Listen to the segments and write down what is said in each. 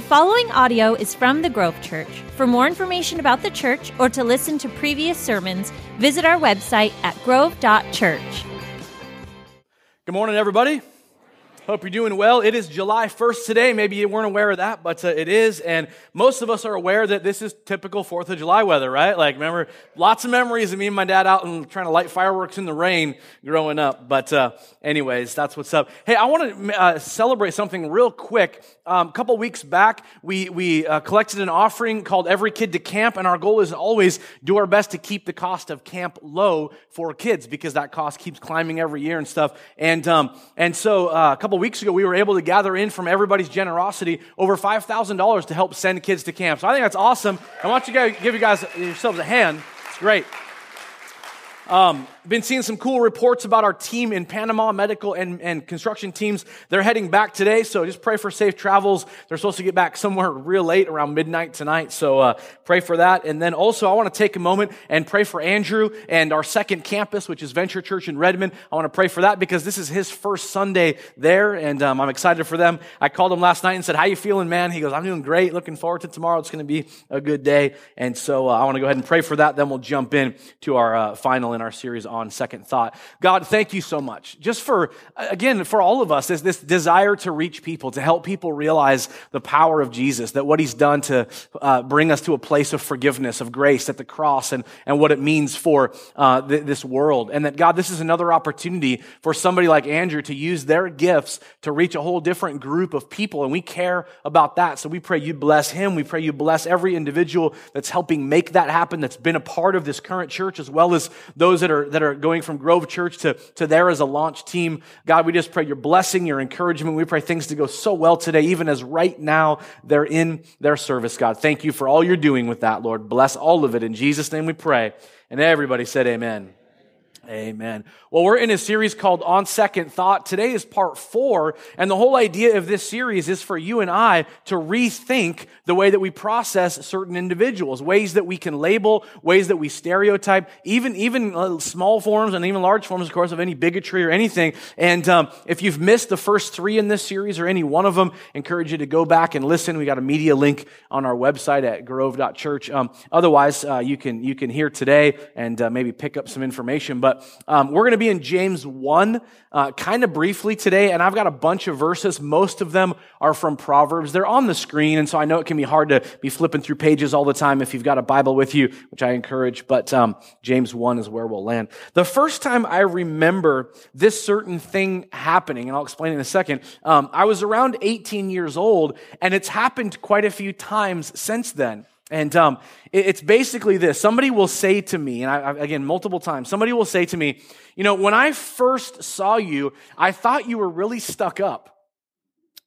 The following audio is from the Grove Church. For more information about the church or to listen to previous sermons, visit our website at grove.church. Good morning, everybody. Hope you're doing well. It is July 1st today. Maybe you weren't aware of that, but uh, it is. And most of us are aware that this is typical 4th of July weather, right? Like, remember, lots of memories of me and my dad out and trying to light fireworks in the rain growing up. But, uh, anyways, that's what's up. Hey, I want to uh, celebrate something real quick. Um, a couple weeks back, we, we uh, collected an offering called Every Kid to Camp, and our goal is always do our best to keep the cost of camp low for kids because that cost keeps climbing every year and stuff. And, um, and so uh, a couple weeks ago, we were able to gather in from everybody's generosity over $5,000 to help send kids to camp. So I think that's awesome. I want you to give you guys yourselves a hand. It's great. Um, been seeing some cool reports about our team in Panama, medical and, and construction teams. They're heading back today, so just pray for safe travels. They're supposed to get back somewhere real late, around midnight tonight, so uh, pray for that. And then also, I want to take a moment and pray for Andrew and our second campus, which is Venture Church in Redmond. I want to pray for that because this is his first Sunday there, and um, I'm excited for them. I called him last night and said, "How you feeling, man?" He goes, "I'm doing great. Looking forward to tomorrow. It's going to be a good day." And so uh, I want to go ahead and pray for that. Then we'll jump in to our uh, final in our series on second thought. God, thank you so much. Just for, again, for all of us, is this desire to reach people, to help people realize the power of Jesus, that what he's done to uh, bring us to a place of forgiveness, of grace at the cross, and, and what it means for uh, th- this world. And that, God, this is another opportunity for somebody like Andrew to use their gifts to reach a whole different group of people. And we care about that. So we pray you bless him. We pray you bless every individual that's helping make that happen, that's been a part of this current church, as well as those that are, that are going from Grove Church to, to there as a launch team. God, we just pray your blessing, your encouragement. We pray things to go so well today, even as right now they're in their service, God. Thank you for all you're doing with that, Lord. Bless all of it. In Jesus' name we pray. And everybody said amen. Amen. Well, we're in a series called On Second Thought. Today is part four, and the whole idea of this series is for you and I to rethink the way that we process certain individuals, ways that we can label, ways that we stereotype, even, even uh, small forms and even large forms, of course, of any bigotry or anything. And um, if you've missed the first three in this series or any one of them, encourage you to go back and listen. We got a media link on our website at grove.church. Um, otherwise, uh, you can you can hear today and uh, maybe pick up some information. But um, we're going to be in James 1 uh, kind of briefly today, and I've got a bunch of verses. Most of them are from Proverbs. They're on the screen, and so I know it can be hard to be flipping through pages all the time if you've got a Bible with you, which I encourage, but um, James 1 is where we'll land. The first time I remember this certain thing happening, and I'll explain in a second, um, I was around 18 years old, and it's happened quite a few times since then. And um, it's basically this. Somebody will say to me, and I, again, multiple times, somebody will say to me, you know, when I first saw you, I thought you were really stuck up.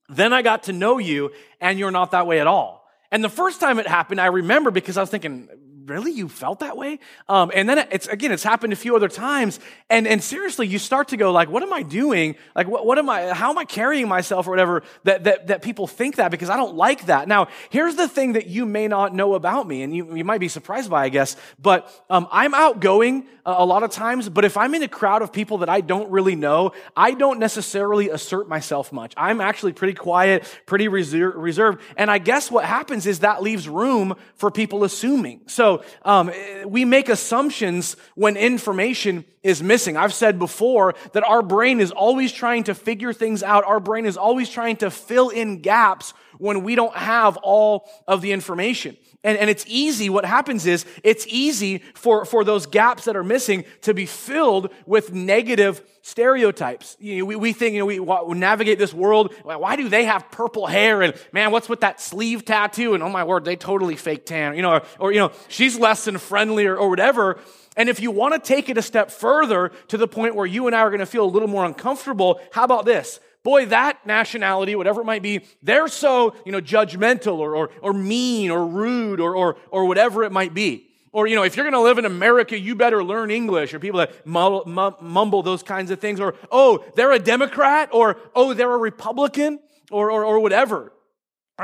Then I got to know you, and you're not that way at all. And the first time it happened, I remember because I was thinking, really you felt that way? Um, and then it's again it's happened a few other times. And and seriously you start to go like what am i doing? Like what, what am i how am i carrying myself or whatever that, that that people think that because i don't like that. Now here's the thing that you may not know about me and you, you might be surprised by i guess but um, i'm outgoing uh, a lot of times but if i'm in a crowd of people that i don't really know i don't necessarily assert myself much. I'm actually pretty quiet pretty reser- reserved. And i guess what happens is that leaves room for people assuming. So um, we make assumptions when information is missing. I've said before that our brain is always trying to figure things out. Our brain is always trying to fill in gaps when we don't have all of the information. And, and it's easy. What happens is it's easy for, for those gaps that are missing to be filled with negative stereotypes. You know, we, we think, you know, we, we navigate this world. Why do they have purple hair? And man, what's with that sleeve tattoo? And oh my word, they totally fake tan. You know, or, or you know, she's less than friendly or, or whatever. And if you want to take it a step further to the point where you and I are going to feel a little more uncomfortable, how about this? Boy, that nationality, whatever it might be, they're so, you know, judgmental or, or, or mean or rude or, or, or whatever it might be. Or, you know, if you're going to live in America, you better learn English, or people that mumble, those kinds of things. Or, oh, they're a Democrat, or, oh, they're a Republican, or, or, or whatever.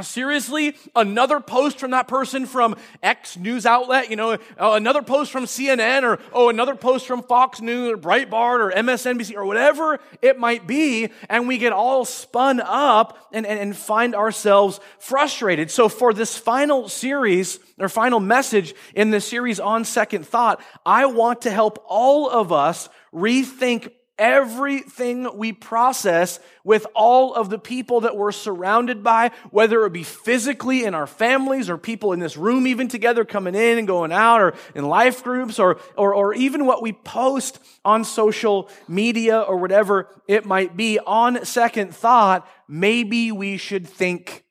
Seriously, another post from that person from X news outlet, you know, uh, another post from CNN or, oh, another post from Fox News or Breitbart or MSNBC or whatever it might be. And we get all spun up and, and, and find ourselves frustrated. So for this final series or final message in the series on second thought, I want to help all of us rethink everything we process with all of the people that we're surrounded by, whether it be physically in our families or people in this room even together coming in and going out or in life groups or, or, or even what we post on social media or whatever it might be. On second thought, maybe we should think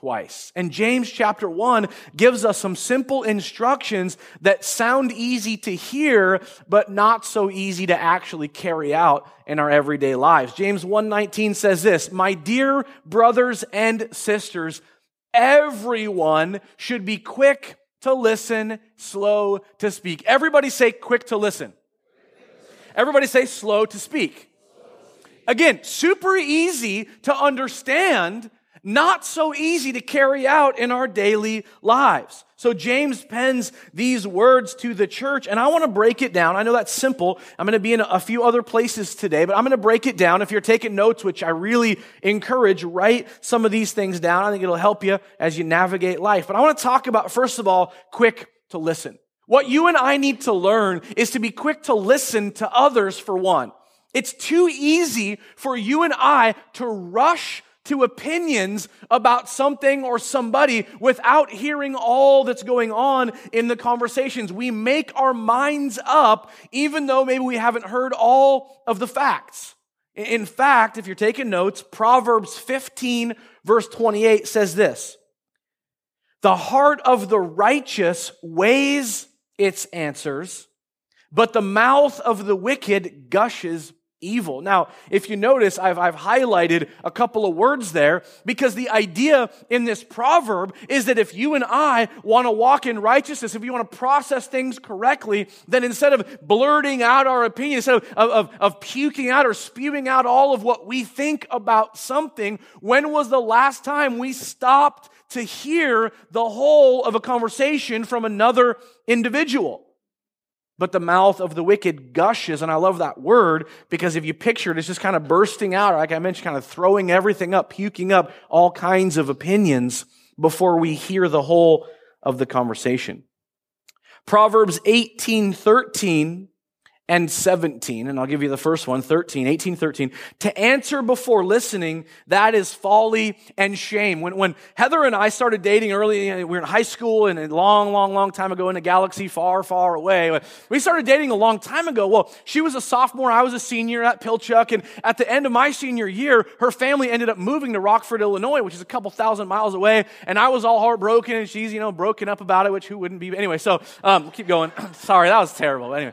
twice. And James chapter 1 gives us some simple instructions that sound easy to hear, but not so easy to actually carry out in our everyday lives. James 1:19 says this, "My dear brothers and sisters, everyone should be quick to listen, slow to speak." Everybody say quick to listen. Everybody say slow to speak. Again, super easy to understand, not so easy to carry out in our daily lives. So James pens these words to the church, and I want to break it down. I know that's simple. I'm going to be in a few other places today, but I'm going to break it down. If you're taking notes, which I really encourage, write some of these things down. I think it'll help you as you navigate life. But I want to talk about, first of all, quick to listen. What you and I need to learn is to be quick to listen to others for one. It's too easy for you and I to rush to opinions about something or somebody without hearing all that's going on in the conversations. We make our minds up even though maybe we haven't heard all of the facts. In fact, if you're taking notes, Proverbs 15 verse 28 says this. The heart of the righteous weighs its answers, but the mouth of the wicked gushes evil. Now, if you notice, I've, I've highlighted a couple of words there because the idea in this proverb is that if you and I want to walk in righteousness, if you want to process things correctly, then instead of blurting out our opinion, instead of, of, of puking out or spewing out all of what we think about something, when was the last time we stopped to hear the whole of a conversation from another individual? But the mouth of the wicked gushes. And I love that word because if you picture it, it's just kind of bursting out, like I mentioned, kind of throwing everything up, puking up all kinds of opinions before we hear the whole of the conversation. Proverbs 18, 13 and 17, and I'll give you the first one, 13, 18, 13. To answer before listening, that is folly and shame. When, when Heather and I started dating early, we were in high school and a long, long, long time ago in a galaxy far, far away. We started dating a long time ago. Well, she was a sophomore, I was a senior at Pilchuck, and at the end of my senior year, her family ended up moving to Rockford, Illinois, which is a couple thousand miles away, and I was all heartbroken, and she's, you know, broken up about it, which who wouldn't be? Anyway, so um, we'll keep going. Sorry, that was terrible. Anyway.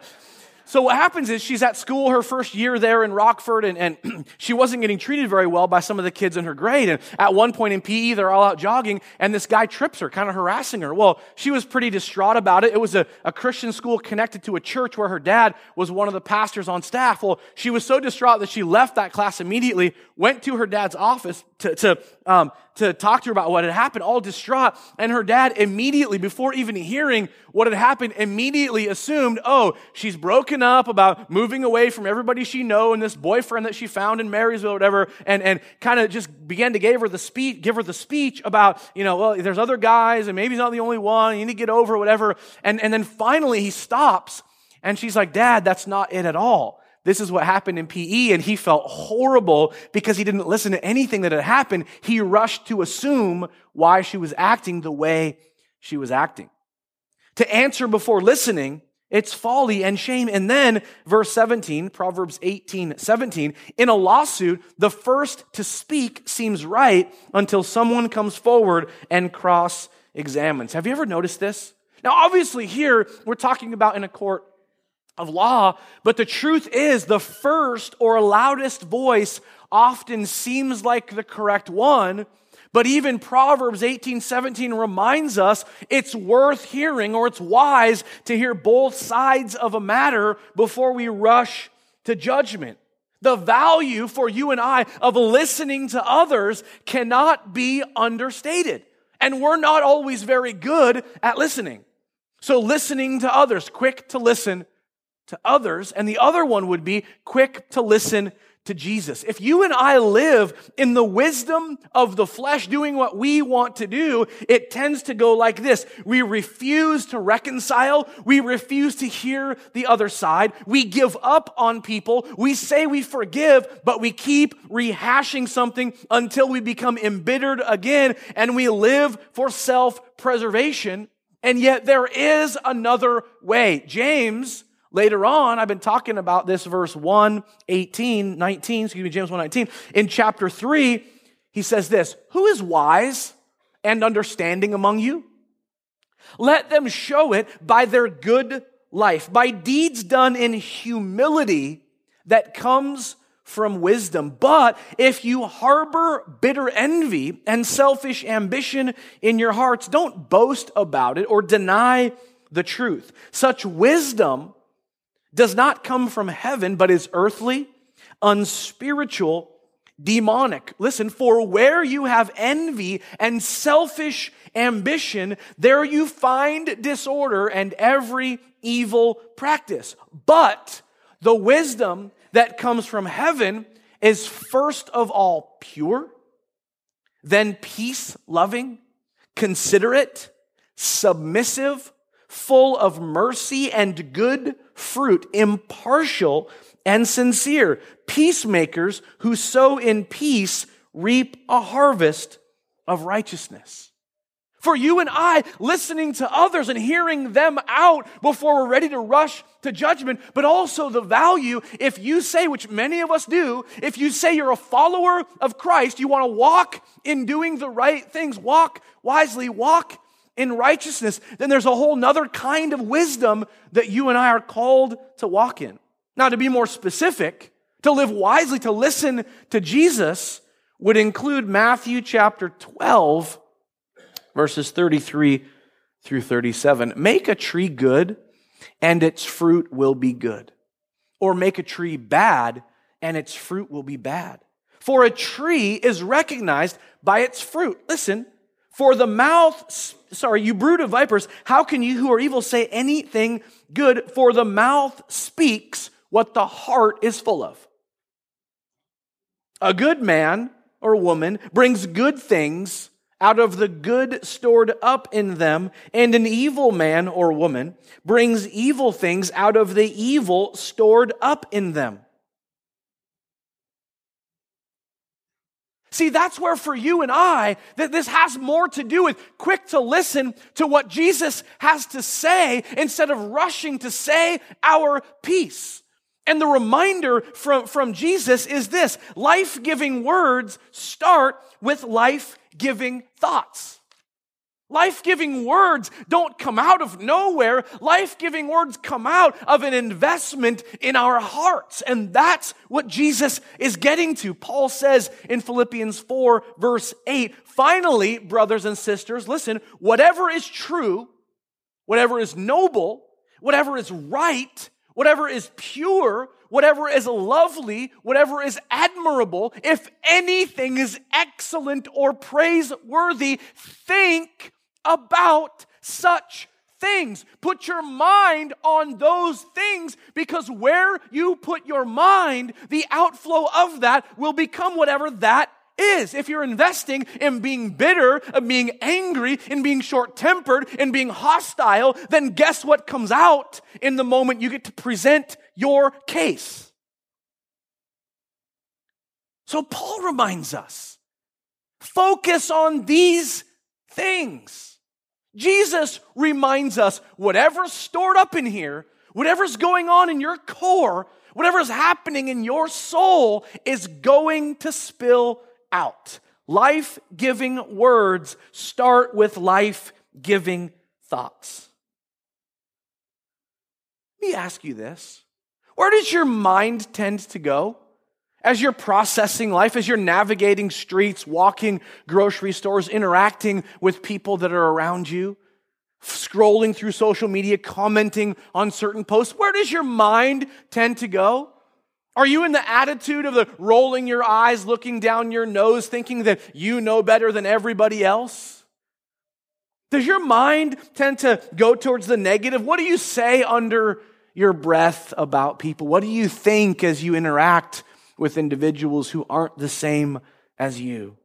So what happens is she's at school her first year there in Rockford and, and she wasn't getting treated very well by some of the kids in her grade. And at one point in PE, they're all out jogging and this guy trips her, kind of harassing her. Well, she was pretty distraught about it. It was a, a Christian school connected to a church where her dad was one of the pastors on staff. Well, she was so distraught that she left that class immediately, went to her dad's office to, to, um, to talk to her about what had happened, all distraught. And her dad immediately, before even hearing what had happened, immediately assumed, oh, she's broken up about moving away from everybody she know and this boyfriend that she found in Marysville whatever, and, and kind of just began to give her the speech, give her the speech about, you know, well, there's other guys and maybe he's not the only one, you need to get over whatever. And, and then finally he stops and she's like, Dad, that's not it at all. This is what happened in PE, and he felt horrible because he didn't listen to anything that had happened. He rushed to assume why she was acting the way she was acting. To answer before listening, it's folly and shame. And then, verse 17, Proverbs 18, 17, in a lawsuit, the first to speak seems right until someone comes forward and cross examines. Have you ever noticed this? Now, obviously, here we're talking about in a court of law, but the truth is the first or loudest voice often seems like the correct one. But even Proverbs 18, 17 reminds us it's worth hearing or it's wise to hear both sides of a matter before we rush to judgment. The value for you and I of listening to others cannot be understated. And we're not always very good at listening. So, listening to others, quick to listen to others. And the other one would be quick to listen to Jesus. If you and I live in the wisdom of the flesh, doing what we want to do, it tends to go like this. We refuse to reconcile. We refuse to hear the other side. We give up on people. We say we forgive, but we keep rehashing something until we become embittered again and we live for self preservation. And yet there is another way. James Later on, I've been talking about this verse 1, 18, 19, excuse me, James 1, 19. In chapter 3, he says this, Who is wise and understanding among you? Let them show it by their good life, by deeds done in humility that comes from wisdom. But if you harbor bitter envy and selfish ambition in your hearts, don't boast about it or deny the truth. Such wisdom does not come from heaven, but is earthly, unspiritual, demonic. Listen, for where you have envy and selfish ambition, there you find disorder and every evil practice. But the wisdom that comes from heaven is first of all pure, then peace loving, considerate, submissive, full of mercy and good fruit, impartial and sincere, peacemakers who sow in peace reap a harvest of righteousness. For you and I, listening to others and hearing them out before we're ready to rush to judgment, but also the value, if you say, which many of us do, if you say you're a follower of Christ, you want to walk in doing the right things, walk wisely, walk in righteousness, then there's a whole nother kind of wisdom that you and I are called to walk in. Now, to be more specific, to live wisely, to listen to Jesus would include Matthew chapter 12, verses 33 through 37. Make a tree good, and its fruit will be good. Or make a tree bad, and its fruit will be bad. For a tree is recognized by its fruit. Listen, for the mouth, sorry, you brood of vipers, how can you who are evil say anything good? For the mouth speaks what the heart is full of. A good man or woman brings good things out of the good stored up in them, and an evil man or woman brings evil things out of the evil stored up in them. See, that's where for you and I, that this has more to do with quick to listen to what Jesus has to say instead of rushing to say our piece. And the reminder from, from Jesus is this life giving words start with life giving thoughts. Life giving words don't come out of nowhere. Life giving words come out of an investment in our hearts. And that's what Jesus is getting to. Paul says in Philippians 4, verse 8, finally, brothers and sisters, listen, whatever is true, whatever is noble, whatever is right, whatever is pure, whatever is lovely, whatever is admirable, if anything is excellent or praiseworthy, think about such things. Put your mind on those things because where you put your mind, the outflow of that will become whatever that is. If you're investing in being bitter, in being angry, in being short tempered, in being hostile, then guess what comes out in the moment you get to present your case? So Paul reminds us focus on these things. Jesus reminds us whatever's stored up in here, whatever's going on in your core, whatever's happening in your soul is going to spill out. Life giving words start with life giving thoughts. Let me ask you this where does your mind tend to go? As you're processing life, as you're navigating streets, walking grocery stores, interacting with people that are around you, scrolling through social media, commenting on certain posts, where does your mind tend to go? Are you in the attitude of the rolling your eyes, looking down your nose, thinking that you know better than everybody else? Does your mind tend to go towards the negative? What do you say under your breath about people? What do you think as you interact with individuals who aren't the same as you?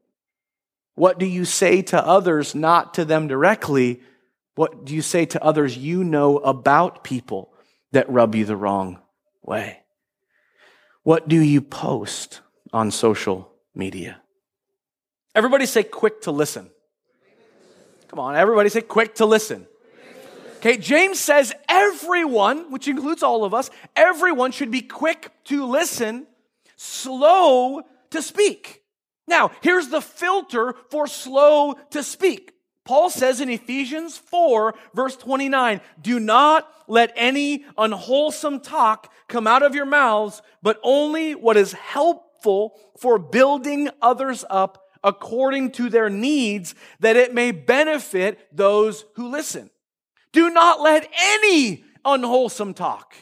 What do you say to others, not to them directly? What do you say to others you know about people that rub you the wrong way? What do you post on social media? Everybody say quick to listen. Come on, everybody say quick to listen. Okay, James says everyone, which includes all of us, everyone should be quick to listen, slow to speak. Now, here's the filter for slow to speak. Paul says in Ephesians 4, verse 29, do not let any unwholesome talk come out of your mouths, but only what is helpful for building others up according to their needs, that it may benefit those who listen. Do not let any unwholesome talk.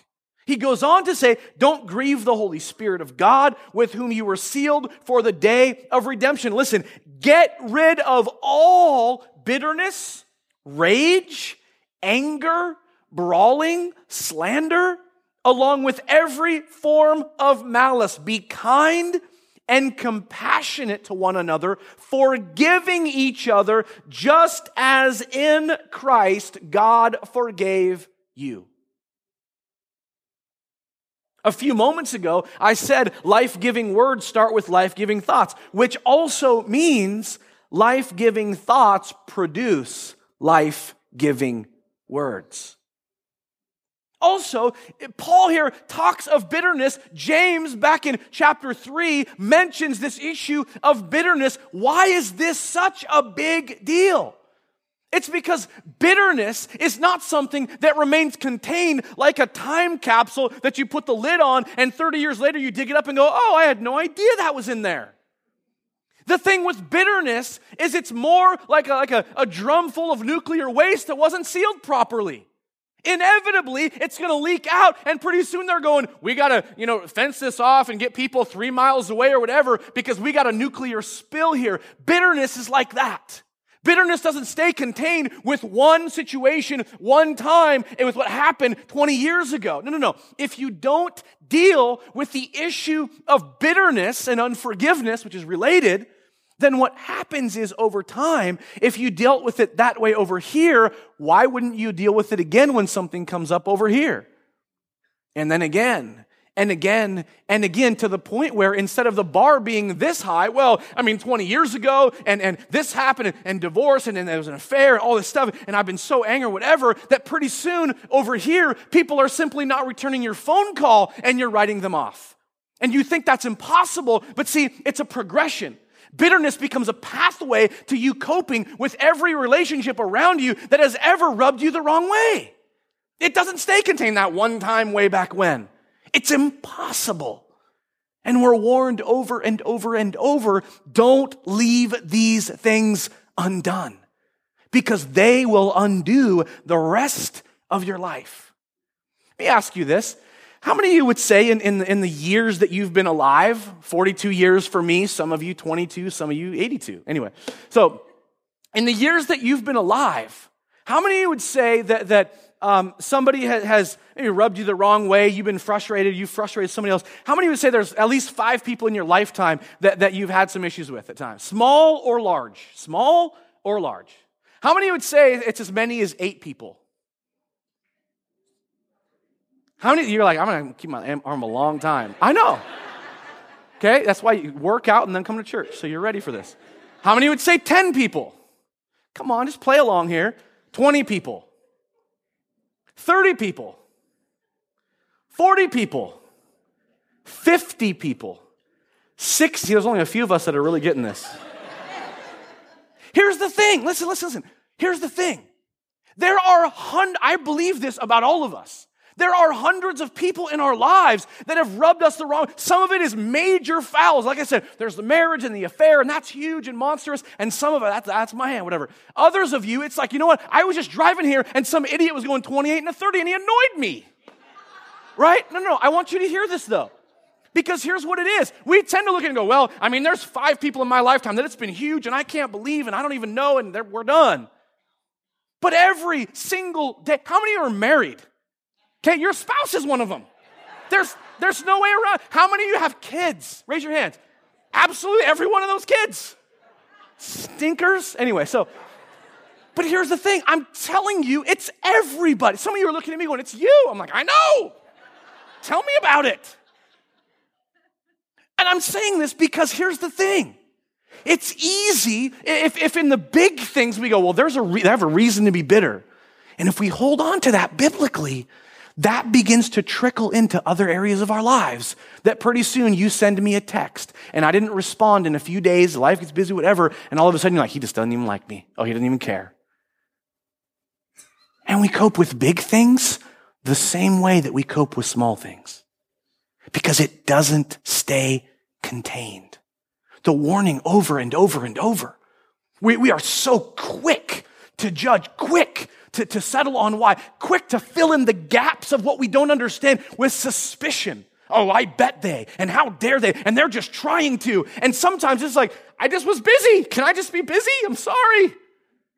He goes on to say, Don't grieve the Holy Spirit of God with whom you were sealed for the day of redemption. Listen, get rid of all bitterness, rage, anger, brawling, slander, along with every form of malice. Be kind and compassionate to one another, forgiving each other, just as in Christ God forgave you. A few moments ago, I said life giving words start with life giving thoughts, which also means life giving thoughts produce life giving words. Also, Paul here talks of bitterness. James, back in chapter 3, mentions this issue of bitterness. Why is this such a big deal? It's because bitterness is not something that remains contained like a time capsule that you put the lid on and 30 years later you dig it up and go, oh, I had no idea that was in there. The thing with bitterness is it's more like a, like a, a drum full of nuclear waste that wasn't sealed properly. Inevitably, it's going to leak out, and pretty soon they're going, we got to, you know, fence this off and get people three miles away or whatever because we got a nuclear spill here. Bitterness is like that. Bitterness doesn't stay contained with one situation, one time, and with what happened 20 years ago. No, no, no. If you don't deal with the issue of bitterness and unforgiveness, which is related, then what happens is over time, if you dealt with it that way over here, why wouldn't you deal with it again when something comes up over here? And then again, and again and again to the point where instead of the bar being this high, well, I mean, 20 years ago, and, and this happened, and, and divorce, and, and there was an affair, and all this stuff, and I've been so angry, whatever, that pretty soon over here, people are simply not returning your phone call and you're writing them off. And you think that's impossible, but see, it's a progression. Bitterness becomes a pathway to you coping with every relationship around you that has ever rubbed you the wrong way. It doesn't stay contained that one time way back when. It's impossible. And we're warned over and over and over don't leave these things undone because they will undo the rest of your life. Let me ask you this. How many of you would say in, in, in the years that you've been alive, 42 years for me, some of you 22, some of you 82. Anyway, so in the years that you've been alive, how many of you would say that, that um, somebody has maybe rubbed you the wrong way, you've been frustrated, you've frustrated somebody else. How many would say there's at least five people in your lifetime that, that you've had some issues with at times? Small or large? Small or large? How many would say it's as many as eight people? How many, you're like, I'm to keep my arm a long time. I know. Okay, that's why you work out and then come to church, so you're ready for this. How many would say 10 people? Come on, just play along here. 20 people. 30 people, 40 people, 50 people, 60. There's only a few of us that are really getting this. Here's the thing listen, listen, listen. Here's the thing. There are hundreds, I believe this about all of us. There are hundreds of people in our lives that have rubbed us the wrong. Some of it is major fouls. Like I said, there's the marriage and the affair, and that's huge and monstrous. And some of it, that's, that's my hand, whatever. Others of you, it's like, you know what? I was just driving here, and some idiot was going 28 and a 30, and he annoyed me. Right? No, no, I want you to hear this though. Because here's what it is. We tend to look and go, well, I mean, there's five people in my lifetime that it's been huge and I can't believe and I don't even know and we're done. But every single day, how many are married? Okay, your spouse is one of them. There's, there's no way around. How many of you have kids? Raise your hands. Absolutely every one of those kids. Stinkers. Anyway, so, but here's the thing I'm telling you, it's everybody. Some of you are looking at me going, it's you. I'm like, I know. Tell me about it. And I'm saying this because here's the thing. It's easy if, if in the big things we go, well, there's a re- have a reason to be bitter. And if we hold on to that biblically, that begins to trickle into other areas of our lives. That pretty soon you send me a text and I didn't respond in a few days, life gets busy, whatever, and all of a sudden you're like, he just doesn't even like me. Oh, he doesn't even care. And we cope with big things the same way that we cope with small things because it doesn't stay contained. The warning over and over and over. We, we are so quick to judge, quick to, to settle on why, quick to fill in the gaps of what we don't understand with suspicion. Oh, I bet they, and how dare they, and they're just trying to. And sometimes it's like, I just was busy. Can I just be busy? I'm sorry.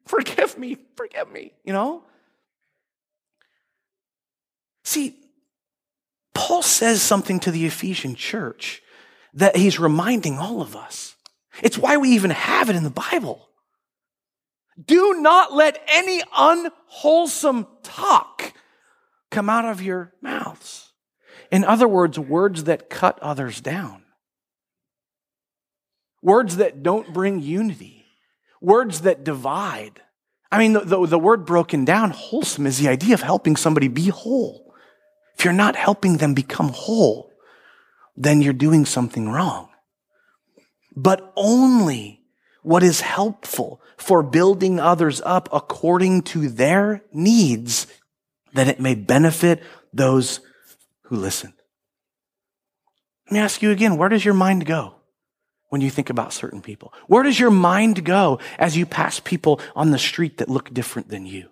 Forgive me, forgive me, you know? See, Paul says something to the Ephesian church that he's reminding all of us. It's why we even have it in the Bible. Do not let any unwholesome talk come out of your mouths. In other words, words that cut others down. Words that don't bring unity. Words that divide. I mean, the, the, the, word broken down, wholesome, is the idea of helping somebody be whole. If you're not helping them become whole, then you're doing something wrong. But only what is helpful for building others up according to their needs, that it may benefit those who listen. Let me ask you again where does your mind go when you think about certain people? Where does your mind go as you pass people on the street that look different than you?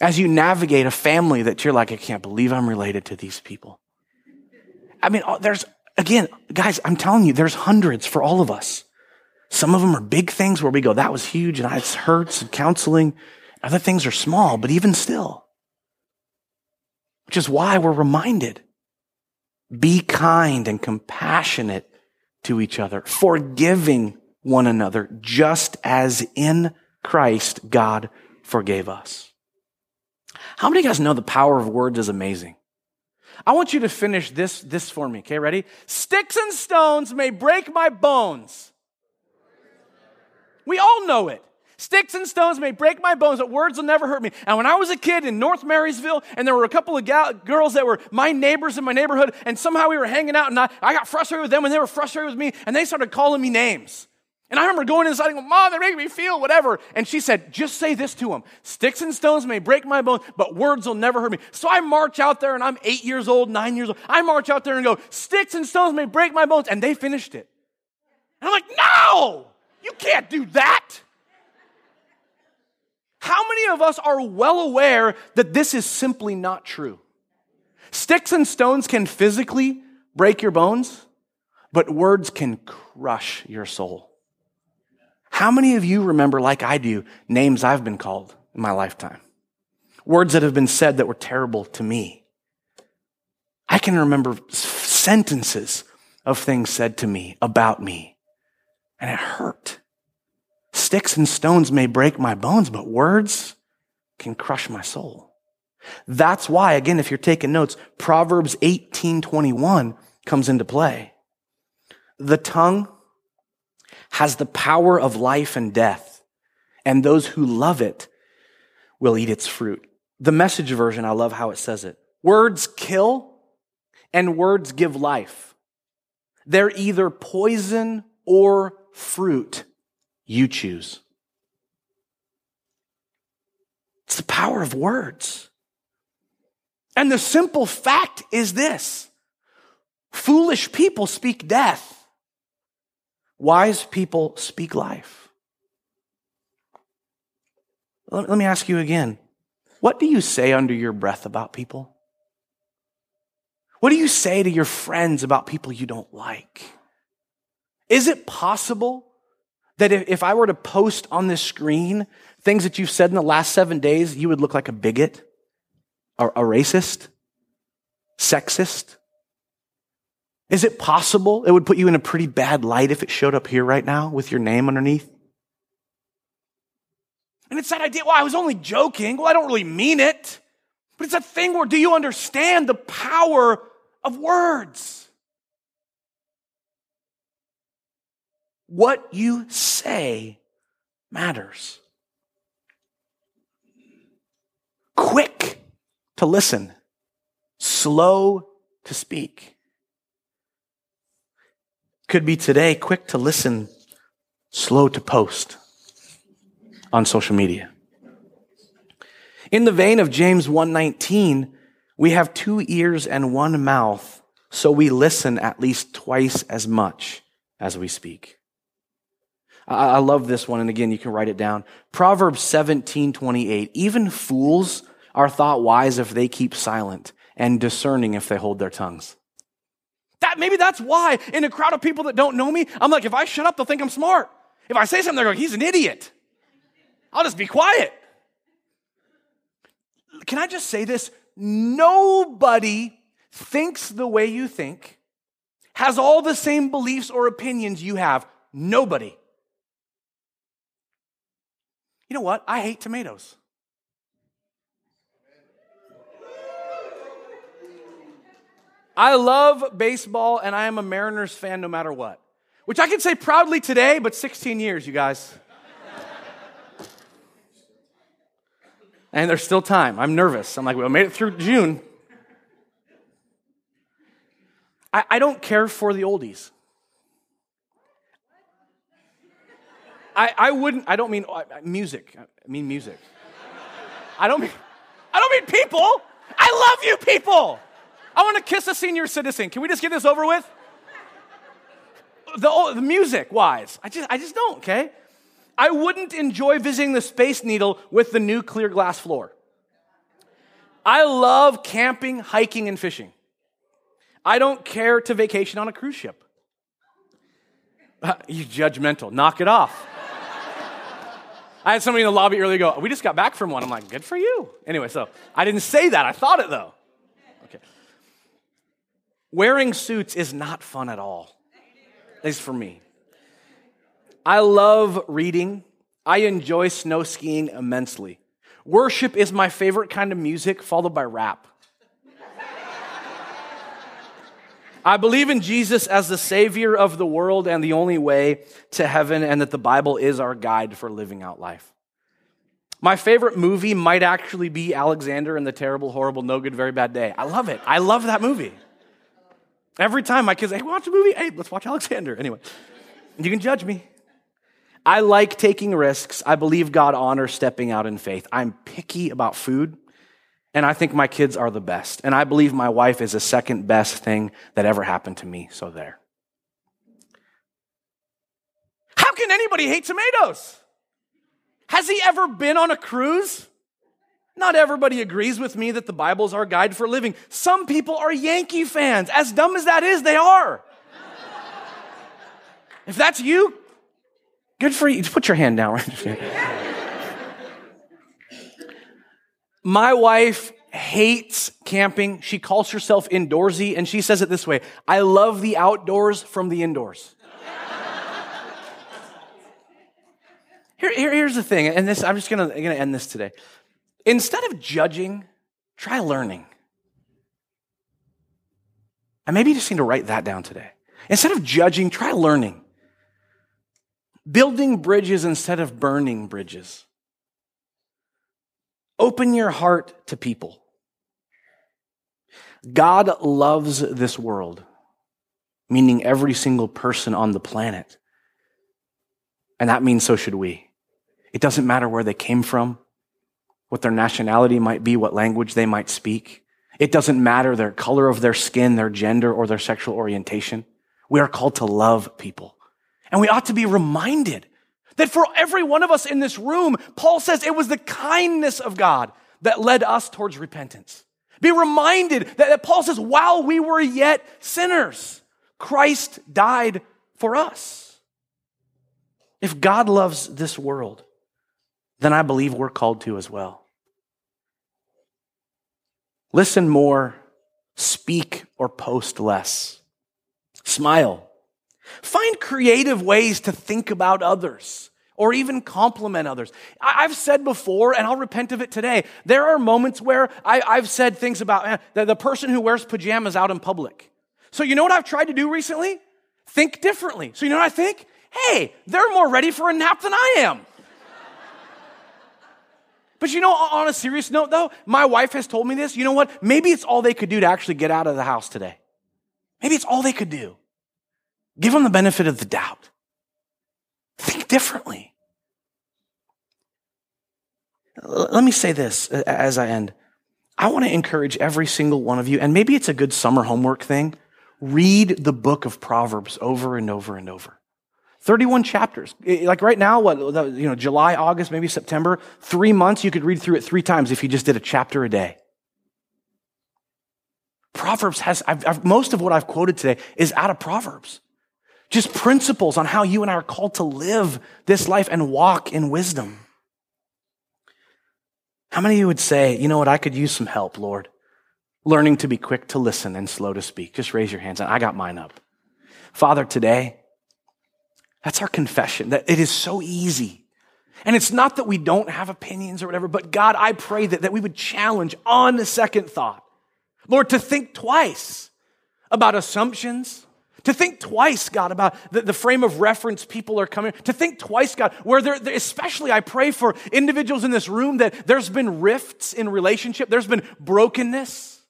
As you navigate a family that you're like, I can't believe I'm related to these people. I mean, oh, there's, again, guys, I'm telling you, there's hundreds for all of us. Some of them are big things where we go, that was huge and it hurts and counseling. Other things are small, but even still. Which is why we're reminded be kind and compassionate to each other, forgiving one another, just as in Christ God forgave us. How many of you guys know the power of words is amazing? I want you to finish this, this for me. Okay, ready? Sticks and stones may break my bones. We all know it. Sticks and stones may break my bones, but words will never hurt me. And when I was a kid in North Marysville, and there were a couple of gal- girls that were my neighbors in my neighborhood, and somehow we were hanging out, and I, I got frustrated with them, and they were frustrated with me, and they started calling me names. And I remember going inside and going, Mom, they're making me feel whatever. And she said, just say this to them. Sticks and stones may break my bones, but words will never hurt me. So I march out there and I'm eight years old, nine years old. I march out there and go, sticks and stones may break my bones. And they finished it. And I'm like, no, you can't do that. How many of us are well aware that this is simply not true? Sticks and stones can physically break your bones, but words can crush your soul. How many of you remember, like I do, names I've been called in my lifetime? Words that have been said that were terrible to me. I can remember sentences of things said to me about me, and it hurt. Sticks and stones may break my bones, but words can crush my soul. That's why, again, if you're taking notes, Proverbs 18:21 comes into play. The tongue has the power of life and death, and those who love it will eat its fruit. The message version, I love how it says it. Words kill and words give life. They're either poison or fruit. You choose. It's the power of words. And the simple fact is this foolish people speak death Wise people speak life. Let me ask you again what do you say under your breath about people? What do you say to your friends about people you don't like? Is it possible that if, I were to post on this screen things that you've said in the last seven days, you would look like a bigot, or a racist, sexist? Is it possible it would put you in a pretty bad light if it showed up here right now with your name underneath? And it's that idea, well, I was only joking. Well, I don't really mean it. But it's that thing where do you understand the power of words? What you say matters. Quick to listen, slow to speak. Could be today, quick to listen, slow to post on social media. In the vein of James 119, we have two ears and one mouth, so we listen at least twice as much as we speak. I, love this one, and again, you can write it down. Proverbs 17, 28. Even fools are thought wise if they keep silent, and discerning if they hold their tongues. That maybe that's why in a crowd of people that don't know me, I'm like, if I shut up, they'll think I'm smart. If I say something, they're going, he's an idiot. I'll just be quiet. Can I just say this? Nobody thinks the way you think, has all the same beliefs or opinions you have. Nobody. You know what? I hate tomatoes. I love baseball and I am a Mariners fan no matter what. Which I can say proudly today, but 16 years, you guys. and there's still time. I'm nervous. I'm like, we made it through June. I, I don't care for the oldies. I, I wouldn't, I don't mean music. I mean music. I don't mean, I don't mean people. I love you people. I want to kiss a senior citizen. Can we just get this over with? The, the music wise, I just, I just don't, okay? I wouldn't enjoy visiting the Space Needle with the new clear glass floor. I love camping, hiking, and fishing. I don't care to vacation on a cruise ship. You judgmental. Knock it off. I had somebody in the lobby earlier go, We just got back from one. I'm like, Good for you. Anyway, so I didn't say that. I thought it though. Okay. Wearing suits is not fun at all, at least for me. I love reading. I enjoy snow skiing immensely. Worship is my favorite kind of music, followed by rap. I believe in Jesus as the Savior of the world and the only way to heaven, and that the Bible is our guide for living out life. My favorite movie might actually be Alexander and the Terrible, Horrible, No Good, Very Bad Day. I love it. I love that movie. Every time my kids hey, watch a movie, hey, let's watch Alexander. Anyway, you can judge me. I like taking risks. I believe God honors stepping out in faith. I'm picky about food, and I think my kids are the best. And I believe my wife is the second best thing that ever happened to me. So there. How can anybody hate tomatoes? Has he ever been on a cruise? Not everybody agrees with me that the Bible's our guide for living. Some people are Yankee fans. As dumb as that is, they are. if that's you, Good for you. Just put your hand down right My wife hates camping. She calls herself indoorsy, and she says it this way I love the outdoors from the indoors. Here, here, here's the thing, and this I'm just gonna, gonna end this today. Instead of judging, try learning. And maybe you just need to write that down today. Instead of judging, try learning building bridges instead of burning bridges. Open your heart to people. God loves this world, meaning every single person on the planet. And that means so should we. It doesn't matter where they came from, what their nationality might be, what language they might speak. It doesn't matter their color of their skin, their gender, or their sexual orientation. We are called to love people. And we ought to be reminded that for every one of us in this room, Paul says it was the kindness of God that led us towards repentance. Be reminded that, that Paul says, while we were yet sinners, Christ died for us. If God loves this world, then I believe we're called to as well. Listen more, speak or post less. Smile. Find creative ways to think about others or even compliment others. I've said before, and I'll repent of it today, there are moments where I, have said things about eh, the, the person who wears pajamas out in public. So, you know what I've tried to do recently? Think differently. So, you know what I think? Hey, they're more ready for a nap than I am. But you know, on a serious note, though, my wife has told me this. You know what? Maybe it's all they could do to actually get out of the house today. Maybe it's all they could do. Give them the benefit of the doubt. Think differently. Let me say this uh, as I end. I want to encourage every single one of you, and maybe it's a good summer homework thing. Read the book of Proverbs over and over and over. 31 chapters. Like right now, what, you know, July, August, maybe September, three months, you could read through it three times if you just did a chapter a day. Proverbs has, I've, I've, most of what I've quoted today is out of Proverbs. Just principles on how you and I are called to live this life and walk in wisdom. How many of you would say, you know what, I could use some help, Lord? Learning to be quick to listen and slow to speak. Just raise your hands and I got mine up. Father, today, that's our confession, that it is so easy. And it's not that we don't have opinions or whatever, but God, I pray that, that we would challenge on the second thought, Lord, to think twice about assumptions, to think twice, God, about the, the, frame of reference people are coming. To think twice, God, where there, especially I pray for individuals in this room that there's been rifts in relationship, there's been brokenness.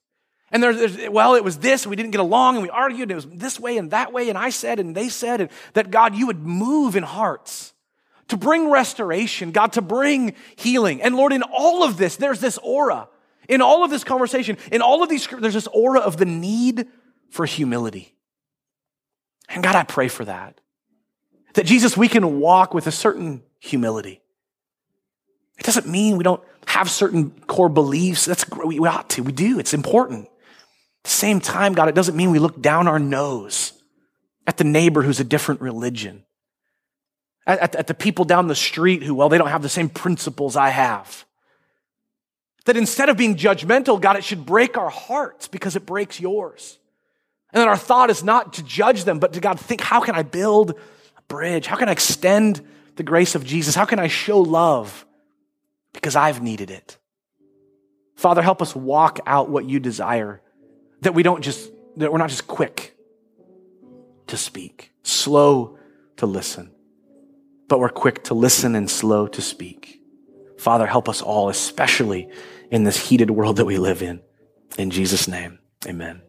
And there's, well, it was this, we didn't get along, and we argued, and it was this way and that way, and I said, and they said, and that God, you would move in hearts to bring restoration, God, to bring healing. And Lord, in all of this, there's this aura. In all of this conversation, in all of these, there's this aura of the need for humility. And God, I pray for that. That Jesus, we can walk with a certain humility. It doesn't mean we don't have certain core beliefs. That's we ought to. We do. It's important. At the same time, God, it doesn't mean we look down our nose at the neighbor who's a different religion. At, at, at the people down the street who, well, they don't have the same principles I have. That instead of being judgmental, God, it should break our hearts because it breaks yours. And then our thought is not to judge them, but to God think, how can I build a bridge? How can I extend the grace of Jesus? How can I show love? Because I've needed it. Father, help us walk out what you desire, that we don't just, that we're not just quick to speak, slow to listen, but we're quick to listen and slow to speak. Father, help us all, especially in this heated world that we live in. In Jesus' name, amen.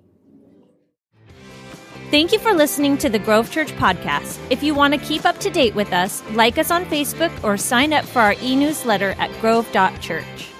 Thank you for listening to the Grove Church podcast. If you want to keep up to date with us, like us on Facebook or sign up for our e newsletter at grove.church.